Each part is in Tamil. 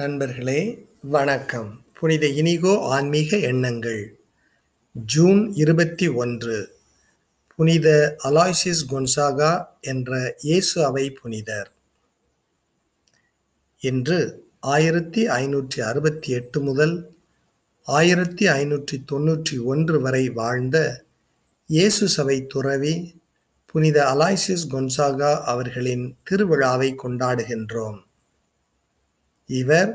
நண்பர்களே வணக்கம். புனித இனிகோ ஆன்மீக எண்ணங்கள். ஜூன் இருபத்தி ஒன்று. புனித அலாய்சிஸ் கொன்சாகா என்ற இயேசு அவை புனிதர். இன்று ஆயிரத்தி ஐநூற்றி அறுபத்தி எட்டு முதல் ஆயிரத்தி ஐநூற்றி தொன்னூற்றி ஒன்று வரை வாழ்ந்த இயேசு சபை துறவி புனித அலாய்சிஸ் கொன்சாகா அவர்களின் திருவிழாவை கொண்டாடுகின்றோம். இவர்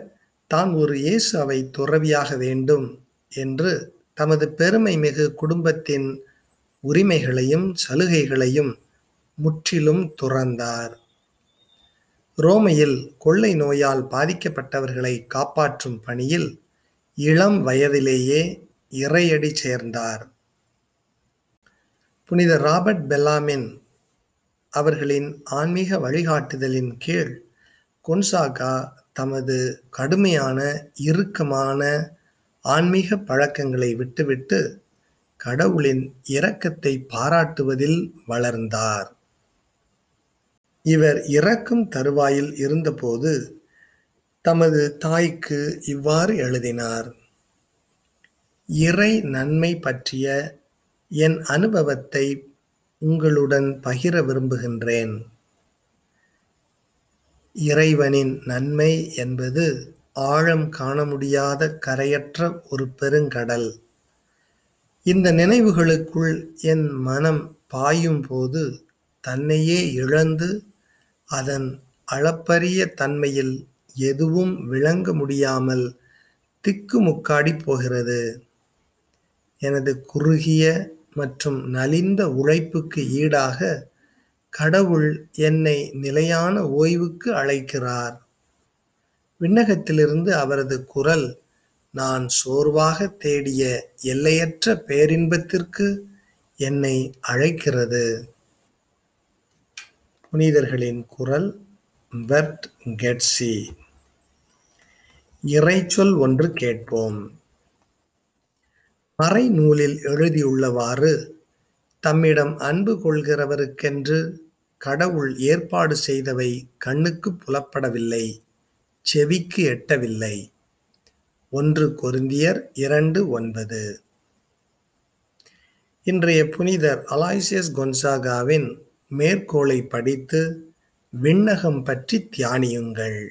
தான் ஒரு இயேசு அவை துறவியாக வேண்டும் என்று தமது பெருமை மிகு குடும்பத்தின் உரிமைகளையும் சலுகைகளையும் முற்றிலும் துறந்தார். ரோமையில் கொள்ளை நோயால் பாதிக்கப்பட்டவர்களை காப்பாற்றும் பணியில் இளம் வயதிலேயே இறையடி சேர்ந்தார். புனித ராபர்ட் பெல்லாமின் அவர்களின் ஆன்மீக வழிகாட்டுதலின் கீழ் கொன்சாகா தமது கடுமையான இறுக்கமான ஆன்மீக பழக்கங்களை விட்டுவிட்டு கடவுளின் இரக்கத்தை பாராட்டுவதில் வளர்ந்தார். இவர் இறக்கும் தருவாயில் இருந்தபோது தமது தாய்க்கு இவ்வாறு எழுதினார் இறை நன்மை பற்றிய என் அனுபவத்தை உங்களுடன் பகிர விரும்புகின்றேன். இறைவனின் நன்மை என்பது ஆழம் காண முடியாத கரையற்ற ஒரு பெருங்கடல். இந்த நினைவுகளுக்குள் என் மனம் பாயும் போது தன்னையே இழந்து அதன் அளப்பரிய தன்மையில் எதுவும் விளங்க முடியாமல் திக்குமுக்காடி போகிறது. எனது குறுகிய மற்றும் நலிந்த உழைப்புக்கு ஈடாக கடவுள் என்னை நிலையான ஓய்வுக்கு அழைக்கிறார். விண்ணகத்திலிருந்து அவரது குரல் நான் சோர்வாக தேடிய எல்லையற்ற பேரின்பத்திற்கு என்னை அழைக்கிறது புனிதர்களின் குரல் வெர்ட் கெட்சி இறைச்சொல் ஒன்று கேட்போம். மறைநூலில் எழுதியுள்ளவாறு தம்மிடம் அன்பு கொள்கிறவருக்கென்று கடவுள் ஏற்பாடு செய்தவை கண்ணுக்கு புலப்படவில்லை செவிக்கு எட்டவில்லை. ஒன்று கொருந்தியர் இரண்டு ஒன்பது. இன்றைய புனிதர் அலாய்சியஸ் கொன்சாகாவின் மேற்கோளை படித்து விண்ணகம் பற்றி தியானியுங்கள்.